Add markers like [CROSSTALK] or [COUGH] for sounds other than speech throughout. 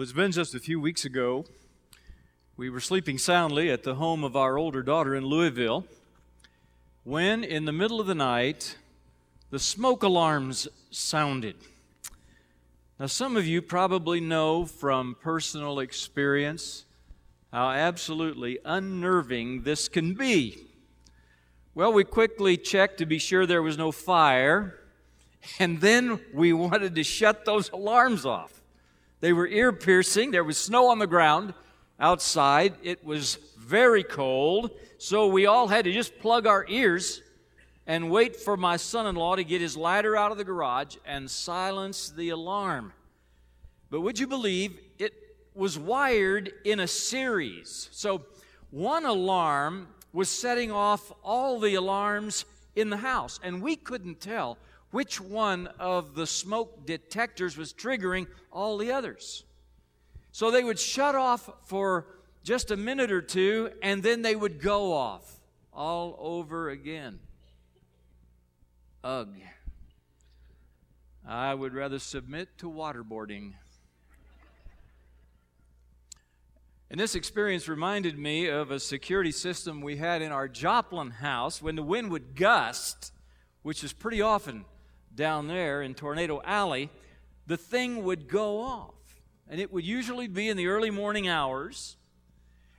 Well, it's been just a few weeks ago. We were sleeping soundly at the home of our older daughter in Louisville when, in the middle of the night, the smoke alarms sounded. Now, some of you probably know from personal experience how absolutely unnerving this can be. Well, we quickly checked to be sure there was no fire, and then we wanted to shut those alarms off. They were ear piercing. There was snow on the ground outside. It was very cold. So we all had to just plug our ears and wait for my son in law to get his ladder out of the garage and silence the alarm. But would you believe it was wired in a series? So one alarm was setting off all the alarms in the house, and we couldn't tell which one of the smoke detectors was triggering all the others. So they would shut off for just a minute or two, and then they would go off all over again. Ugh. I would rather submit to waterboarding. And this experience reminded me of a security system we had in our Joplin house when the wind would gust, which is pretty often down there in Tornado Alley, the thing would go off. And it would usually be in the early morning hours.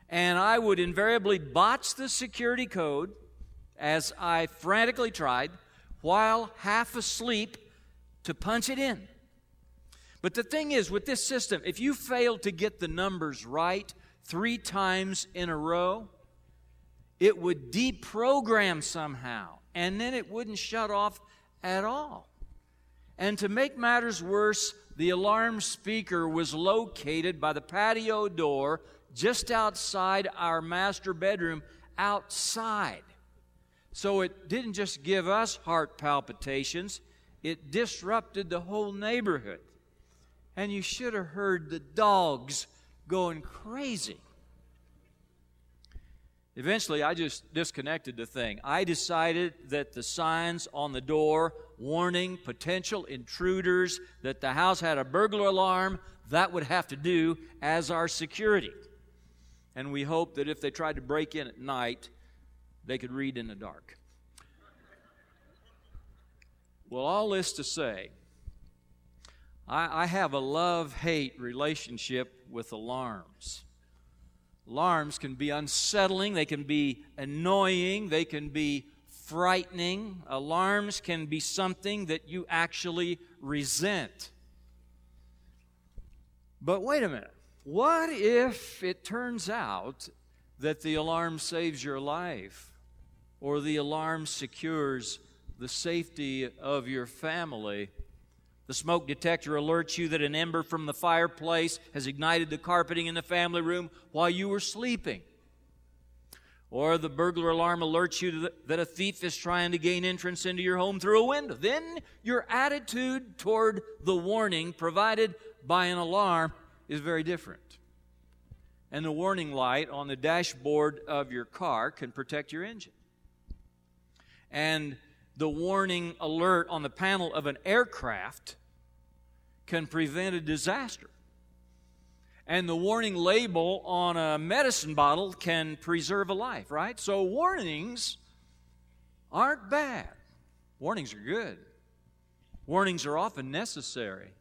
And I would invariably botch the security code as I frantically tried while half asleep to punch it in. But the thing is, with this system, if you fail to get the numbers right three times in a row, it would deprogram somehow, and then it wouldn't shut off at all. And to make matters worse, the alarm speaker was located by the patio door just outside our master bedroom, outside. So it didn't just give us heart palpitations, it disrupted the whole neighborhood. And you should have heard the dogs going crazy. Eventually, I just disconnected the thing. I decided that the signs on the door warning potential intruders that the house had a burglar alarm, that would have to do as our security. And we hoped that if they tried to break in at night, they could read in the dark. Well, all this to say, I, I have a love hate relationship with alarms. Alarms can be unsettling, they can be annoying, they can be frightening. Alarms can be something that you actually resent. But wait a minute. What if it turns out that the alarm saves your life or the alarm secures the safety of your family? The smoke detector alerts you that an ember from the fireplace has ignited the carpeting in the family room while you were sleeping. Or the burglar alarm alerts you that a thief is trying to gain entrance into your home through a window. Then your attitude toward the warning provided by an alarm is very different. And the warning light on the dashboard of your car can protect your engine. And the warning alert on the panel of an aircraft can prevent a disaster. And the warning label on a medicine bottle can preserve a life, right? So warnings aren't bad. Warnings are good. Warnings are often necessary.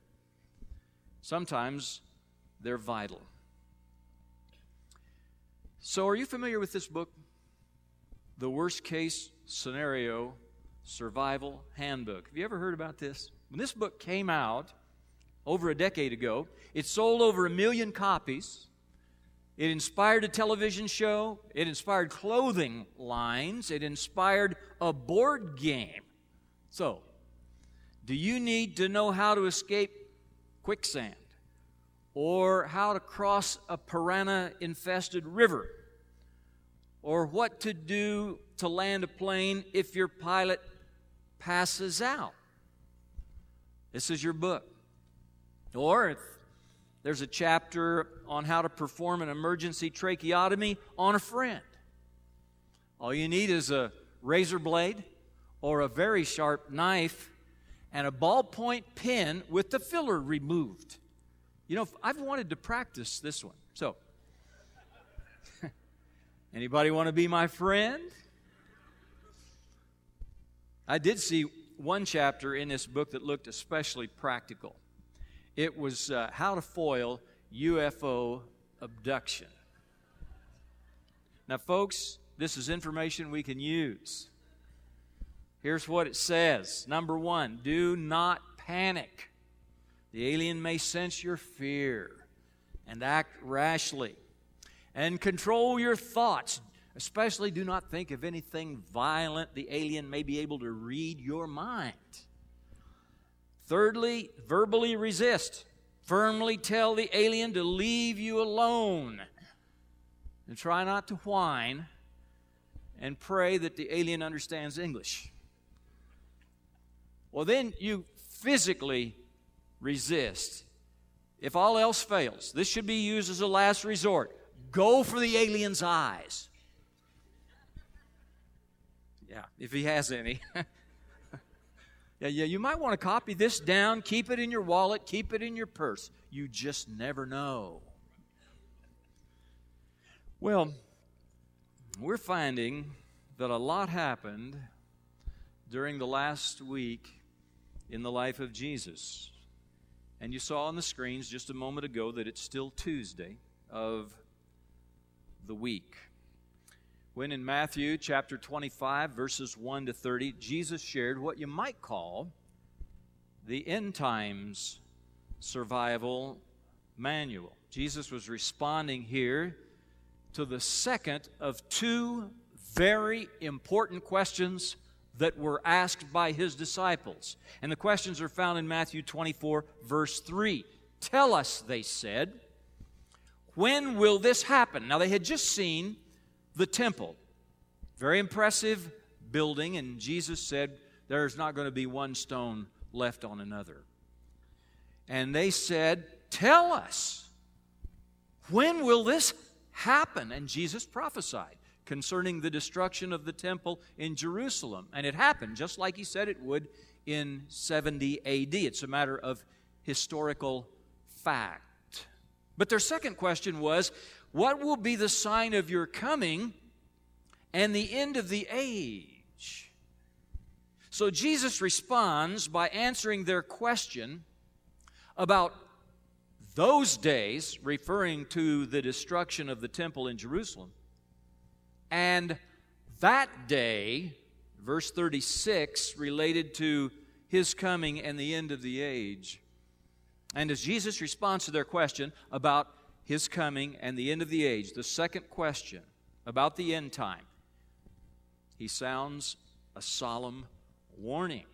Sometimes they're vital. So, are you familiar with this book? The Worst Case Scenario Survival Handbook. Have you ever heard about this? When this book came out, over a decade ago. It sold over a million copies. It inspired a television show. It inspired clothing lines. It inspired a board game. So, do you need to know how to escape quicksand? Or how to cross a piranha infested river? Or what to do to land a plane if your pilot passes out? This is your book. Or there's a chapter on how to perform an emergency tracheotomy on a friend. All you need is a razor blade or a very sharp knife and a ballpoint pen with the filler removed. You know, I've wanted to practice this one. So, [LAUGHS] anybody want to be my friend? I did see one chapter in this book that looked especially practical. It was uh, how to foil UFO abduction. Now, folks, this is information we can use. Here's what it says Number one, do not panic. The alien may sense your fear and act rashly. And control your thoughts. Especially do not think of anything violent. The alien may be able to read your mind. Thirdly, verbally resist. Firmly tell the alien to leave you alone. And try not to whine and pray that the alien understands English. Well, then you physically resist. If all else fails, this should be used as a last resort. Go for the alien's eyes. Yeah, if he has any. [LAUGHS] yeah, yeah, you might want to copy this down, keep it in your wallet, keep it in your purse. You just never know. Well, we're finding that a lot happened during the last week in the life of Jesus. And you saw on the screens just a moment ago that it's still Tuesday of the week. When in Matthew chapter 25, verses 1 to 30, Jesus shared what you might call the end times survival manual. Jesus was responding here to the second of two very important questions that were asked by his disciples. And the questions are found in Matthew 24, verse 3. Tell us, they said, when will this happen? Now, they had just seen the temple. Very impressive building, and Jesus said, There's not going to be one stone left on another. And they said, Tell us, when will this happen? And Jesus prophesied concerning the destruction of the temple in Jerusalem. And it happened just like he said it would in 70 AD. It's a matter of historical fact. But their second question was what will be the sign of your coming and the end of the age? So Jesus responds by answering their question about those days, referring to the destruction of the temple in Jerusalem, and that day, verse 36, related to his coming and the end of the age. And as Jesus responds to their question about his coming and the end of the age, the second question about the end time, he sounds a solemn warning.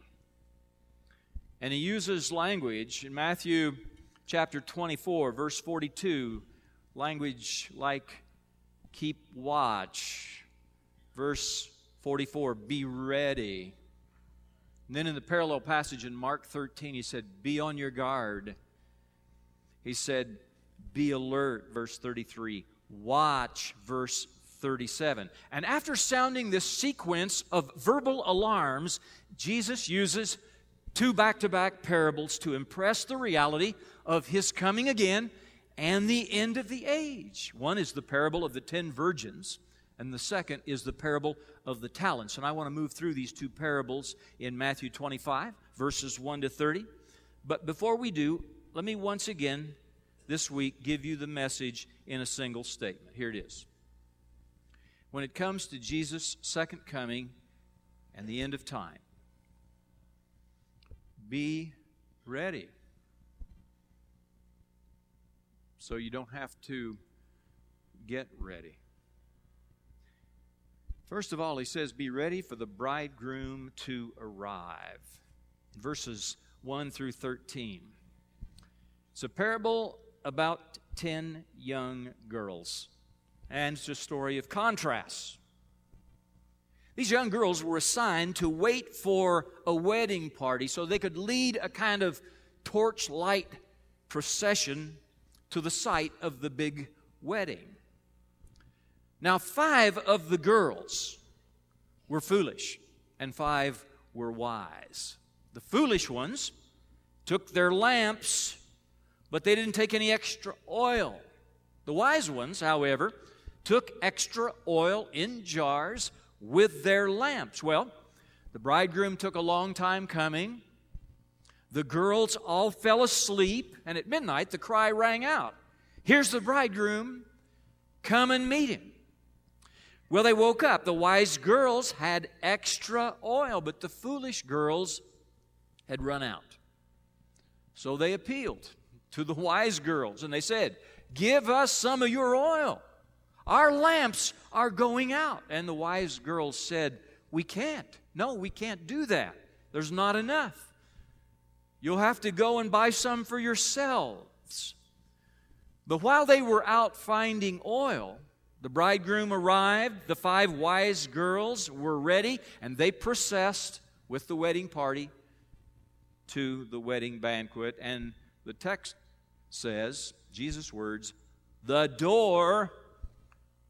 And he uses language in Matthew chapter 24, verse 42, language like keep watch. Verse 44, be ready. And then in the parallel passage in Mark 13, he said, Be on your guard. He said, Be alert, verse 33. Watch, verse 37. And after sounding this sequence of verbal alarms, Jesus uses two back to back parables to impress the reality of his coming again and the end of the age. One is the parable of the ten virgins, and the second is the parable of the talents. And I want to move through these two parables in Matthew 25, verses 1 to 30. But before we do, let me once again this week give you the message in a single statement. Here it is. When it comes to Jesus' second coming and the end of time, be ready. so you don't have to get ready. First of all, he says, Be ready for the bridegroom to arrive. Verses 1 through 13. It's a parable about 10 young girls, and it's a story of contrasts. These young girls were assigned to wait for a wedding party so they could lead a kind of torchlight procession to the site of the big wedding. Now, five of the girls were foolish, and five were wise. The foolish ones took their lamps, but they didn't take any extra oil. The wise ones, however, took extra oil in jars with their lamps. Well, the bridegroom took a long time coming. The girls all fell asleep, and at midnight the cry rang out Here's the bridegroom, come and meet him. Well, they woke up. The wise girls had extra oil, but the foolish girls had run out. So they appealed to the wise girls and they said, Give us some of your oil. Our lamps are going out. And the wise girls said, We can't. No, we can't do that. There's not enough. You'll have to go and buy some for yourselves. But while they were out finding oil, the bridegroom arrived, the five wise girls were ready, and they processed with the wedding party to the wedding banquet. And the text says, Jesus' words, the door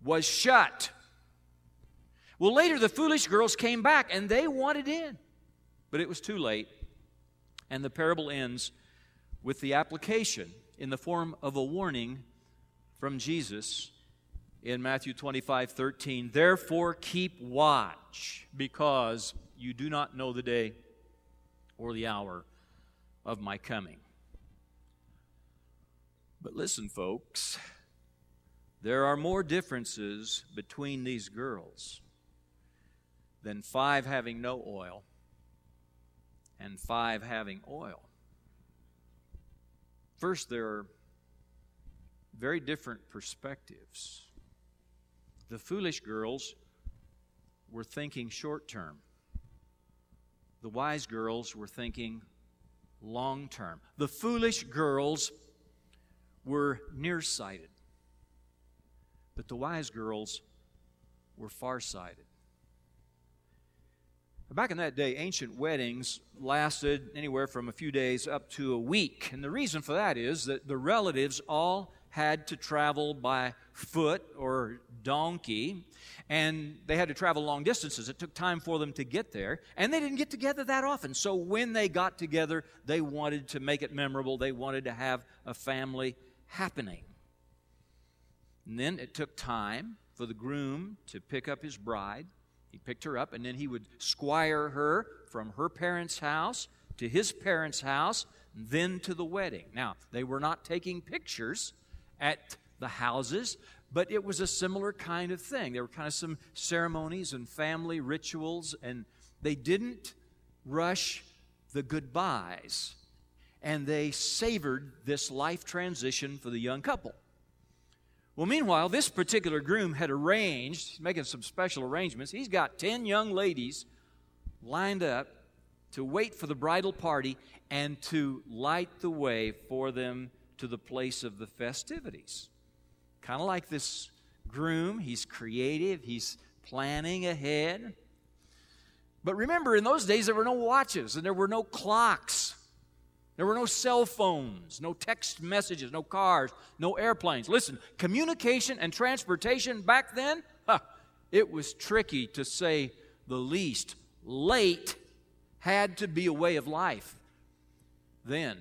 was shut. Well, later the foolish girls came back and they wanted in, but it was too late. And the parable ends with the application in the form of a warning from Jesus in Matthew 25 13. Therefore, keep watch, because you do not know the day or the hour of my coming. But listen, folks, there are more differences between these girls than five having no oil and five having oil. First, there are very different perspectives. The foolish girls were thinking short term, the wise girls were thinking long term. The foolish girls were nearsighted, but the wise girls were farsighted. Back in that day, ancient weddings lasted anywhere from a few days up to a week. And the reason for that is that the relatives all had to travel by foot or donkey, and they had to travel long distances. It took time for them to get there, and they didn't get together that often. So when they got together, they wanted to make it memorable. They wanted to have a family happening. And then it took time for the groom to pick up his bride he picked her up, and then he would squire her from her parents' house to his parents' house, then to the wedding. Now, they were not taking pictures at the houses, but it was a similar kind of thing. There were kind of some ceremonies and family rituals, and they didn't rush the goodbyes. And they savored this life transition for the young couple. Well, meanwhile, this particular groom had arranged, making some special arrangements. He's got 10 young ladies lined up to wait for the bridal party and to light the way for them to the place of the festivities. Kind of like this groom, he's creative, he's planning ahead. But remember, in those days, there were no watches and there were no clocks. There were no cell phones, no text messages, no cars, no airplanes. Listen, communication and transportation back then, huh, it was tricky to say the least. Late had to be a way of life then.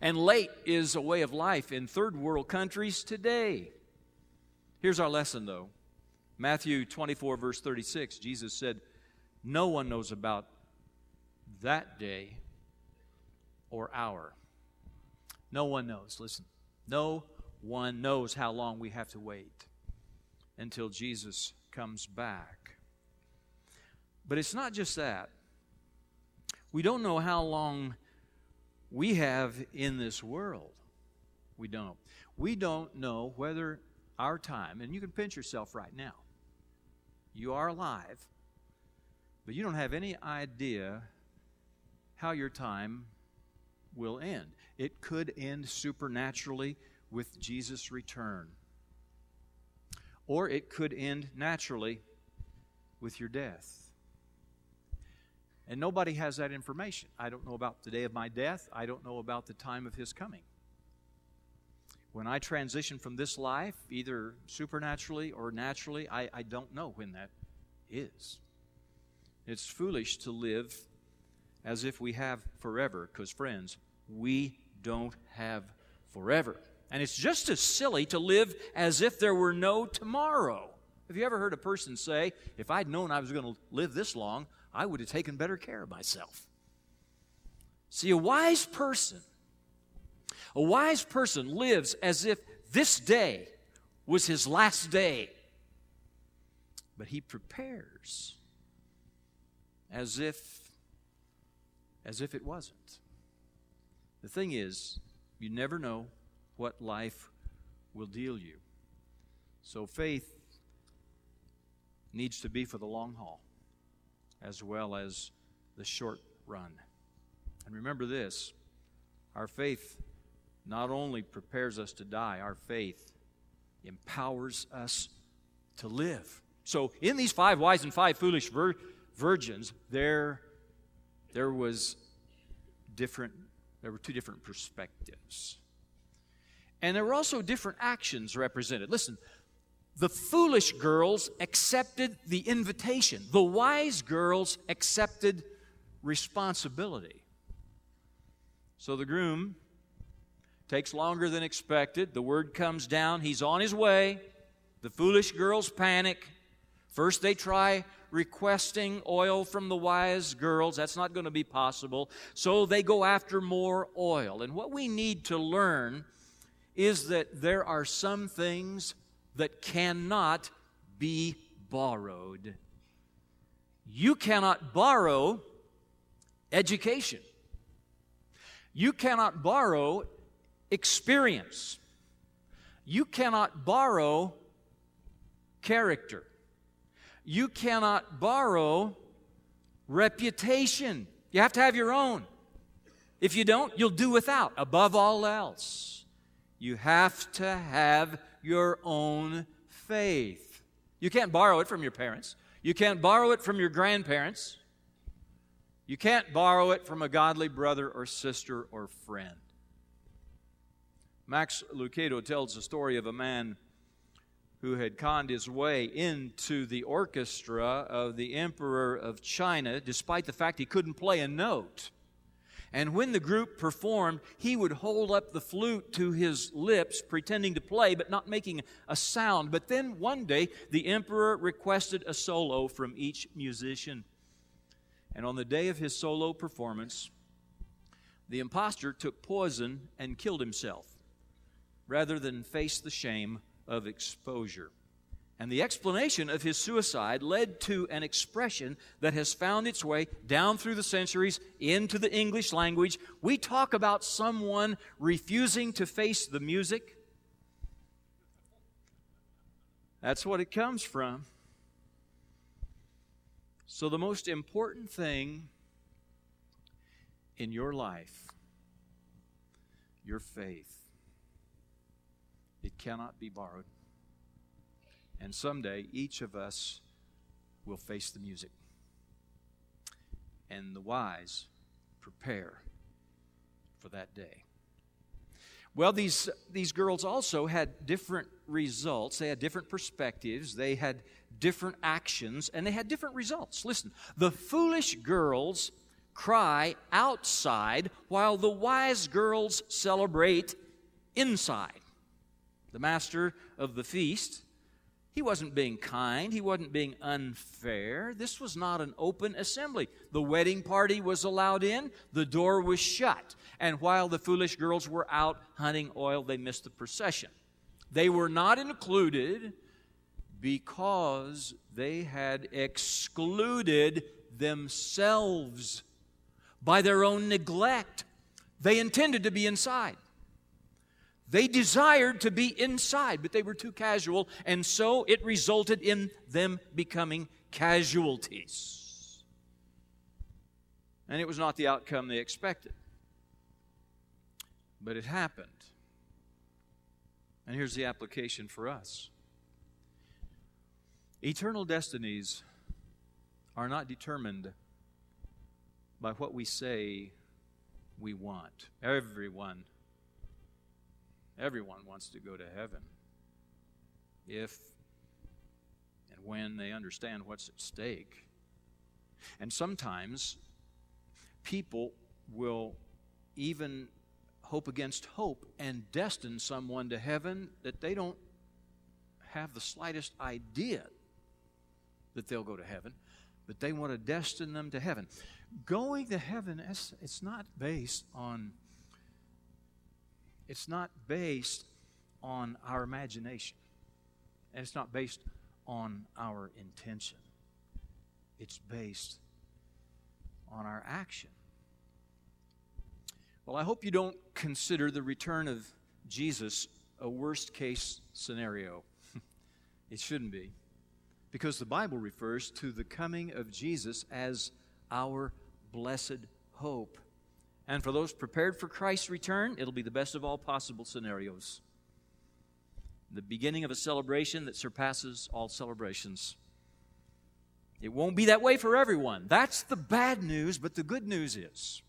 And late is a way of life in third world countries today. Here's our lesson, though Matthew 24, verse 36, Jesus said, No one knows about that day or hour. No one knows. Listen, no one knows how long we have to wait until Jesus comes back. But it's not just that. We don't know how long we have in this world. We don't. We don't know whether our time, and you can pinch yourself right now, you are alive, but you don't have any idea how your time will end. It could end supernaturally with Jesus' return, or it could end naturally with your death. And nobody has that information. I don't know about the day of my death. I don't know about the time of his coming. When I transition from this life, either supernaturally or naturally, I, I don't know when that is. It's foolish to live as if we have forever, because, friends, we don't have forever. And it's just as silly to live as if there were no tomorrow. Have you ever heard a person say, If I'd known I was going to live this long, I would have taken better care of myself? See, a wise person, a wise person lives as if this day was his last day. But he prepares as if as if it wasn't. The thing is, you never know what life will deal you. So faith needs to be for the long haul as well as the short run. And remember this our faith not only prepares us to die, our faith empowers us to live. So, in these five wise and five foolish vir- virgins, there, there was different, there were two different perspectives. And there were also different actions represented. Listen, the foolish girls accepted the invitation, the wise girls accepted responsibility. So the groom takes longer than expected. The word comes down, he's on his way. The foolish girls panic. First, they try requesting oil from the wise girls. That's not going to be possible. So they go after more oil. And what we need to learn is that there are some things that cannot be borrowed. You cannot borrow education. You cannot borrow experience. You cannot borrow character. You cannot borrow reputation. You have to have your own. If you don't, you'll do without. Above all else, you have to have your own faith. You can't borrow it from your parents. You can't borrow it from your grandparents. You can't borrow it from a godly brother or sister or friend. Max Lucado tells the story of a man who had conned his way into the orchestra of the Emperor of China, despite the fact he couldn't play a note. And when the group performed, he would hold up the flute to his lips, pretending to play, but not making a sound. But then one day, the emperor requested a solo from each musician. And on the day of his solo performance, the impostor took poison and killed himself rather than face the shame of exposure. And the explanation of his suicide led to an expression that has found its way down through the centuries into the English language. We talk about someone refusing to face the music. That's what it comes from. So, the most important thing in your life, your faith, it cannot be borrowed. And someday, each of us will face the music. And the wise prepare for that day. Well, these, these girls also had different results. They had different perspectives. They had different actions, and they had different results. Listen, the foolish girls cry outside while the wise girls celebrate inside. The master of the feast he wasn't being kind. He wasn't being unfair. This was not an open assembly. The wedding party was allowed in, the door was shut. And while the foolish girls were out hunting oil, they missed the procession. They were not included because they had excluded themselves by their own neglect. They intended to be inside. They desired to be inside, but they were too casual, and so it resulted in them becoming casualties. And it was not the outcome they expected. But it happened. And here's the application for us Eternal destinies are not determined by what we say we want. Everyone Everyone wants to go to heaven if and when they understand what's at stake. And sometimes people will even hope against hope and destine someone to heaven that they don't have the slightest idea that they'll go to heaven, but they want to destine them to heaven. Going to heaven, it's not based on it's not based on our imagination. And it's not based on our intention. It's based on our action. Well, I hope you don't consider the return of Jesus a worst case scenario. [LAUGHS] it shouldn't be. Because the Bible refers to the coming of Jesus as our blessed hope. And for those prepared for Christ's return, it'll be the best of all possible scenarios. The beginning of a celebration that surpasses all celebrations. It won't be that way for everyone. That's the bad news, but the good news is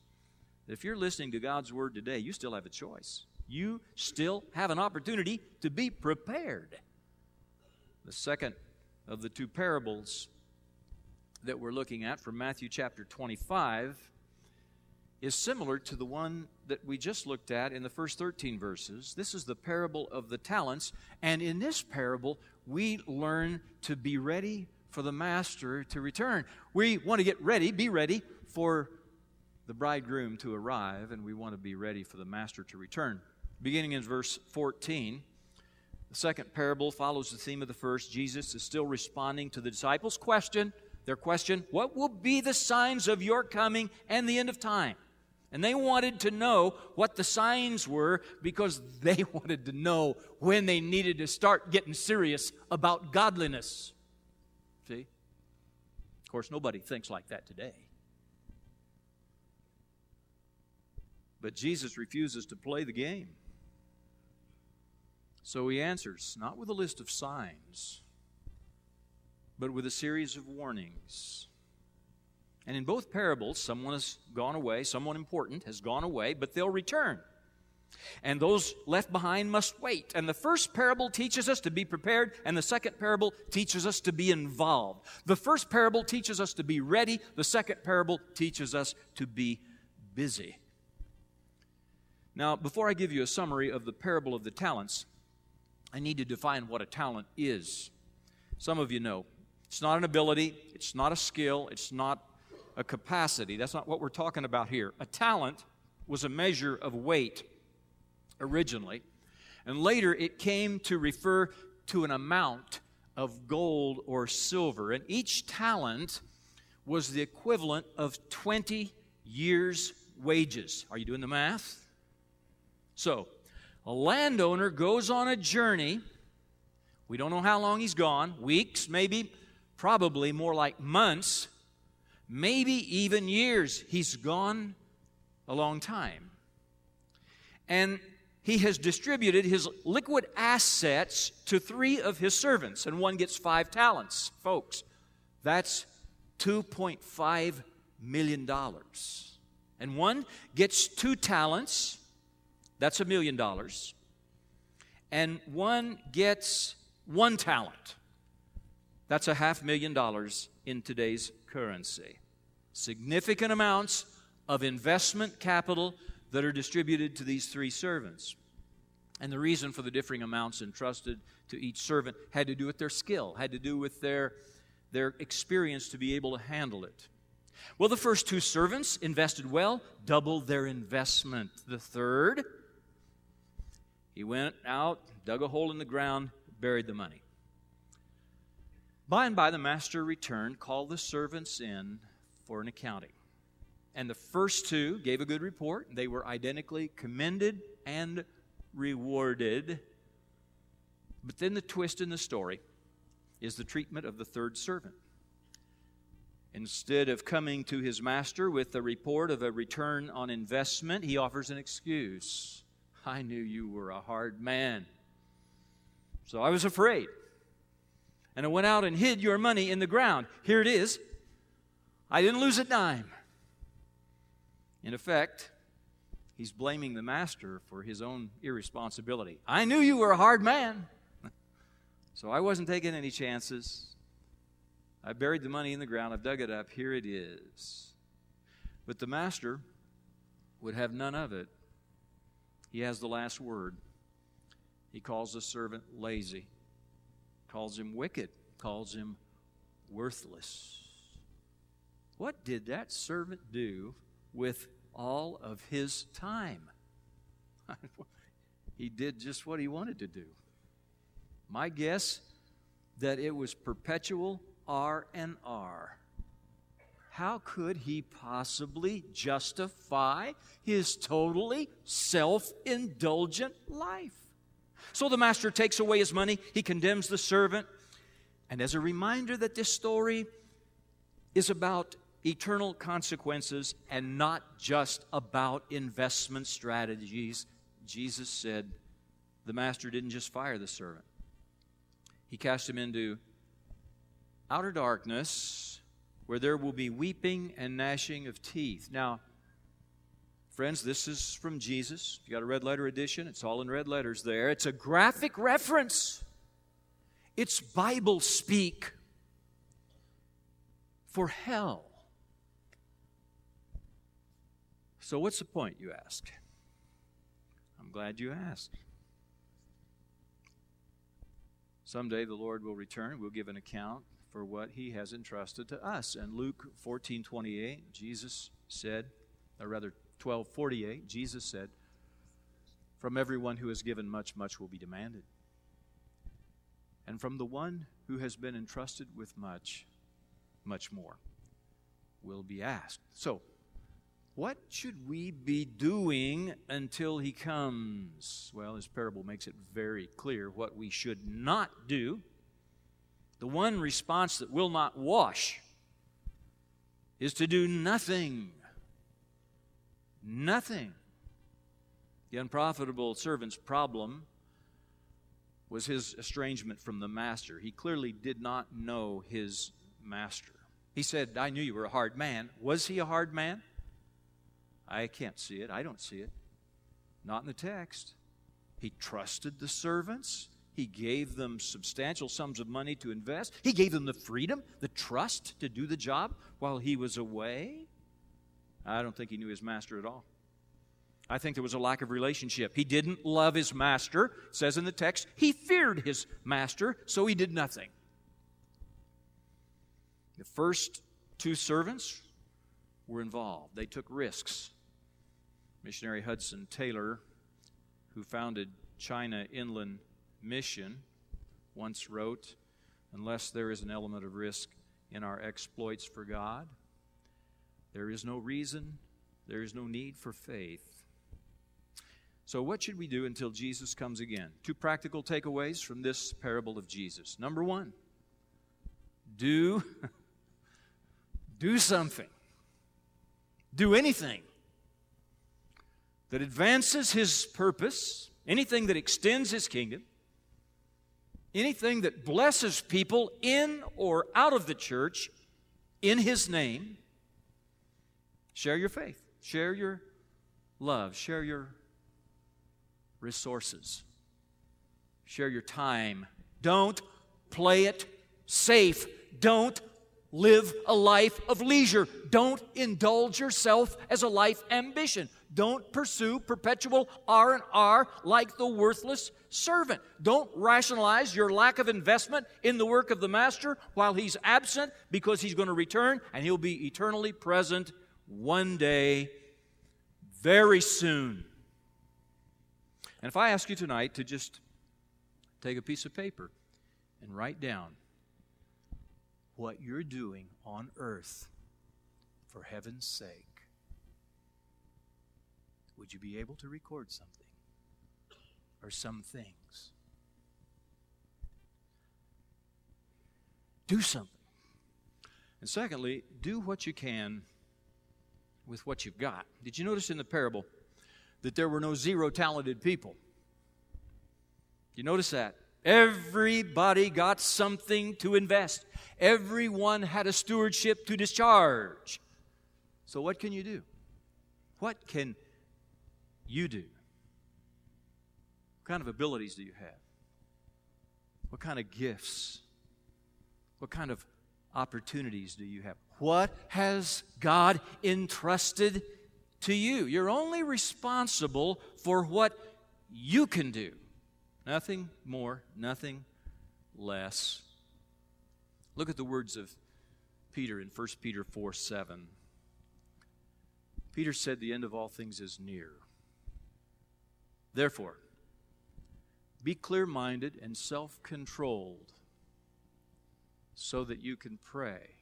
that if you're listening to God's word today, you still have a choice. You still have an opportunity to be prepared. The second of the two parables that we're looking at from Matthew chapter 25 is similar to the one that we just looked at in the first 13 verses. This is the parable of the talents. And in this parable, we learn to be ready for the master to return. We want to get ready, be ready for the bridegroom to arrive, and we want to be ready for the master to return. Beginning in verse 14, the second parable follows the theme of the first. Jesus is still responding to the disciples' question. Their question, What will be the signs of your coming and the end of time? And they wanted to know what the signs were because [LAUGHS] they wanted to know when they needed to start getting serious about godliness. See? Of course, nobody thinks like that today. But Jesus refuses to play the game. So he answers, not with a list of signs, but with a series of warnings. And in both parables, someone has gone away, someone important has gone away, but they'll return. And those left behind must wait. And the first parable teaches us to be prepared, and the second parable teaches us to be involved. The first parable teaches us to be ready, the second parable teaches us to be busy. Now, before I give you a summary of the parable of the talents, I need to define what a talent is. Some of you know. It's not an ability, it's not a skill, it's not a capacity. That's not what we're talking about here. A talent was a measure of weight originally, and later it came to refer to an amount of gold or silver. And each talent was the equivalent of 20 years' wages. Are you doing the math? So, a landowner goes on a journey. We don't know how long he's gone weeks, maybe, probably more like months, maybe even years. He's gone a long time. And he has distributed his liquid assets to three of his servants, and one gets five talents. Folks, that's $2.5 million. And one gets two talents that's a million dollars. And one gets one talent. That's a half million dollars in today's currency. Significant amounts of investment capital that are distributed to these three servants. And the reason for the differing amounts entrusted to each servant had to do with their skill, had to do with their, their experience to be able to handle it. Well, the first two servants invested well, doubled their investment. The third he went out, dug a hole in the ground, buried the money. By and by, the master returned, called the servants in for an accounting. And the first two gave a good report. They were identically commended and rewarded. But then the twist in the story is the treatment of the third servant. Instead of coming to his master with a report of a return on investment, he offers an excuse. I knew you were a hard man. So I was afraid. And I went out and hid your money in the ground. Here it is. I didn't lose a dime. In effect, he's blaming the master for his own irresponsibility. I knew you were a hard man. [LAUGHS] So I wasn't taking any chances. I buried the money in the ground. I've dug it up. Here it is. But the master would have none of it. he has the last word. He calls the servant lazy, calls him wicked, calls him worthless. What did that servant do with all of his time? [LAUGHS] he did just what he wanted to do. My guess that it was perpetual R and R. How could he possibly justify his totally self indulgent life? So the master takes away his money, he condemns the servant, and as a reminder that this story is about eternal consequences and not just about investment strategies, Jesus said the master didn't just fire the servant, he cast him into outer darkness where there will be weeping and gnashing of teeth. Now, friends, this is from Jesus. If you got a red letter edition, it's all in red letters there. It's a graphic reference, it's Bible speak for hell. So, what's the point, you ask? I'm glad you asked. Someday the Lord will return. We'll give an account for what he has entrusted to us. And Luke 14 28, Jesus said, or rather 12 48, Jesus said, From everyone who has given much, much will be demanded. And from the one who has been entrusted with much, much more will be asked. So, what should we be doing until he comes? Well, his parable makes it very clear what we should not do. The one response that will not wash is to do nothing. Nothing. The unprofitable servant's problem was his estrangement from the master. He clearly did not know his master. He said, I knew you were a hard man. Was he a hard man? I can't see it. I don't see it. Not in the text. He trusted the servants. He gave them substantial sums of money to invest. He gave them the freedom, the trust to do the job while he was away. I don't think he knew his master at all. I think there was a lack of relationship. He didn't love his master. Says in the text, he feared his master, so he did nothing. The first two servants were involved. They took risks. Missionary Hudson Taylor, who founded China Inland Mission, once wrote Unless there is an element of risk in our exploits for God, there is no reason, there is no need for faith. So, what should we do until Jesus comes again? Two practical takeaways from this parable of Jesus. Number one, do, [LAUGHS] do something. Do anything that advances his purpose, anything that extends his kingdom, anything that blesses people in or out of the church in his name, share your faith, share your love, share your resources, share your time. Don't play it safe. Don't live a life of leisure. Don't indulge yourself as a life ambition. Don't pursue perpetual R and R like the worthless servant. Don't rationalize your lack of investment in the work of the master while he's absent because he's going to return and he'll be eternally present one day very soon. And if I ask you tonight to just take a piece of paper and write down what you're doing on earth for heaven's sake, would you be able to record something or some things? Do something. And secondly, do what you can with what you've got. Did you notice in the parable that there were no zero talented people? You notice that? Everybody got something to invest. Everyone had a stewardship to discharge. So, what can you do? What can you do? What kind of abilities do you have? What kind of gifts? What kind of opportunities do you have? What has God entrusted to you. You're only responsible for what you can do. Nothing more, nothing less. Look at the words of Peter in 1 Peter 4 7. Peter said, The end of all things is near. Therefore, be clear minded and self controlled so that you can pray.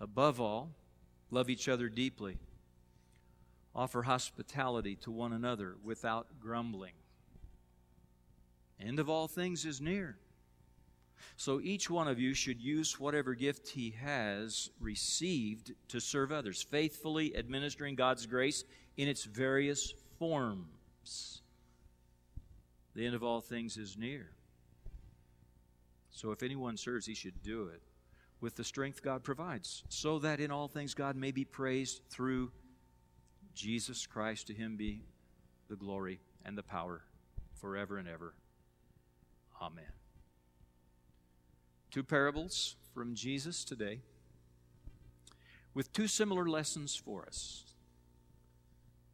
Above all, love each other deeply. Offer hospitality to one another without grumbling. End of all things is near. So each one of you should use whatever gift he has received to serve others, faithfully administering God's grace in its various forms. The end of all things is near. So if anyone serves, he should do it with the strength God provides, so that in all things God may be praised through Jesus Christ. To him be the glory and the power forever and ever. Amen. Two parables from Jesus today with two similar lessons for us.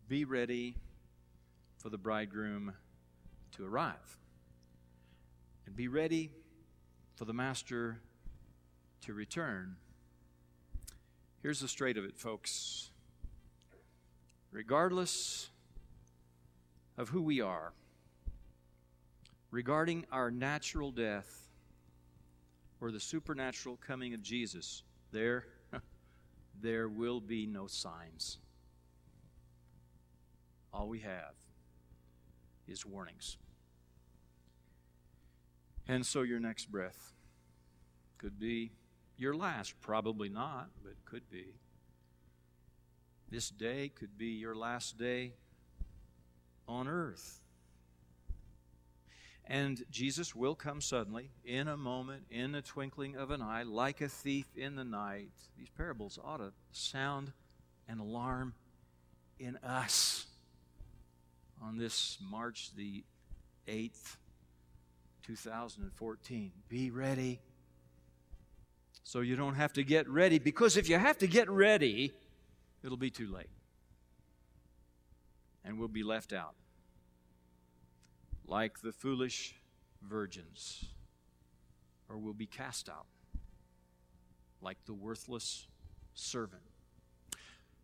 Be ready for the bridegroom to arrive, and be ready for the master to return. Here's the straight of it, folks. Regardless of who we are, regarding our natural death or the supernatural coming of Jesus, there, [LAUGHS] there will be no signs. All we have is warnings. And so your next breath could be your last. Probably not, but could be. This day could be your last day on earth. And Jesus will come suddenly, in a moment, in a twinkling of an eye, like a thief in the night. These parables ought to sound an alarm in us on this March the 8th, 2014. Be ready so you don't have to get ready, because if you have to get ready, it'll be too late. And we'll be left out. Like the foolish virgins, or we'll be cast out. Like the worthless servant.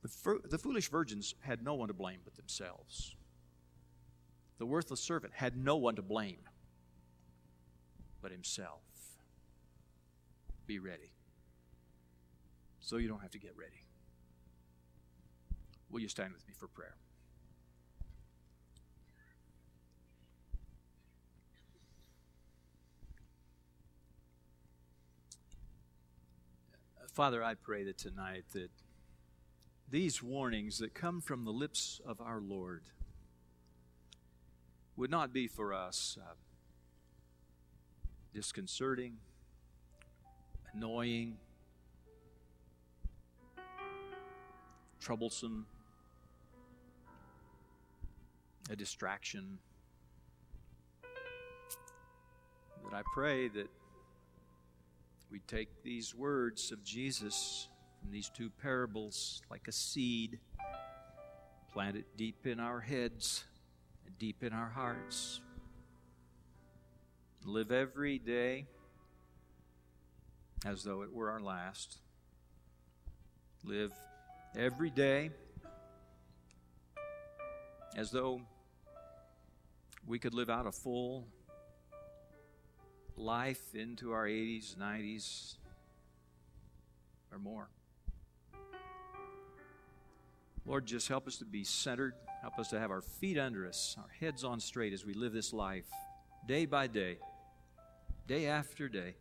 The, the foolish virgins had no one to blame but themselves. The worthless servant had no one to blame but himself. Be ready so you don't have to get ready. Will you stand with me for prayer? Father, I pray that tonight that these warnings that come from the lips of our Lord would not be for us uh, disconcerting, annoying, troublesome, a distraction. But I pray that we take these words of Jesus from these two parables like a seed, plant it deep in our heads and deep in our hearts. Live every day as though it were our last. Live every day as though we could live out a full life into our 80s, 90s, or more. Lord, just help us to be centered. Help us to have our feet under us, our heads on straight as we live this life day by day, day after day.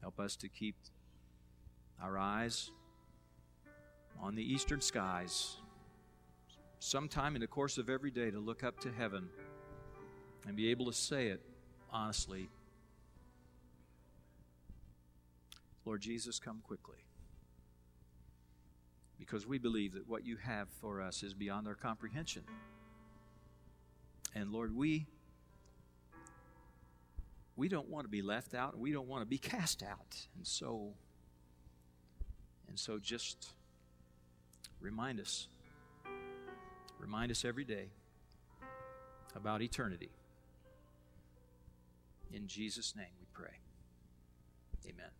Help us to keep our eyes on the eastern skies, sometime in the course of every day, to look up to heaven and be able to say it honestly Lord Jesus, come quickly. Because we believe that what you have for us is beyond our comprehension. And Lord, we we don't want to be left out we don't want to be [LAUGHS] cast out. And so and so just remind us. Remind us every day about eternity. In Jesus' name we pray. Amen.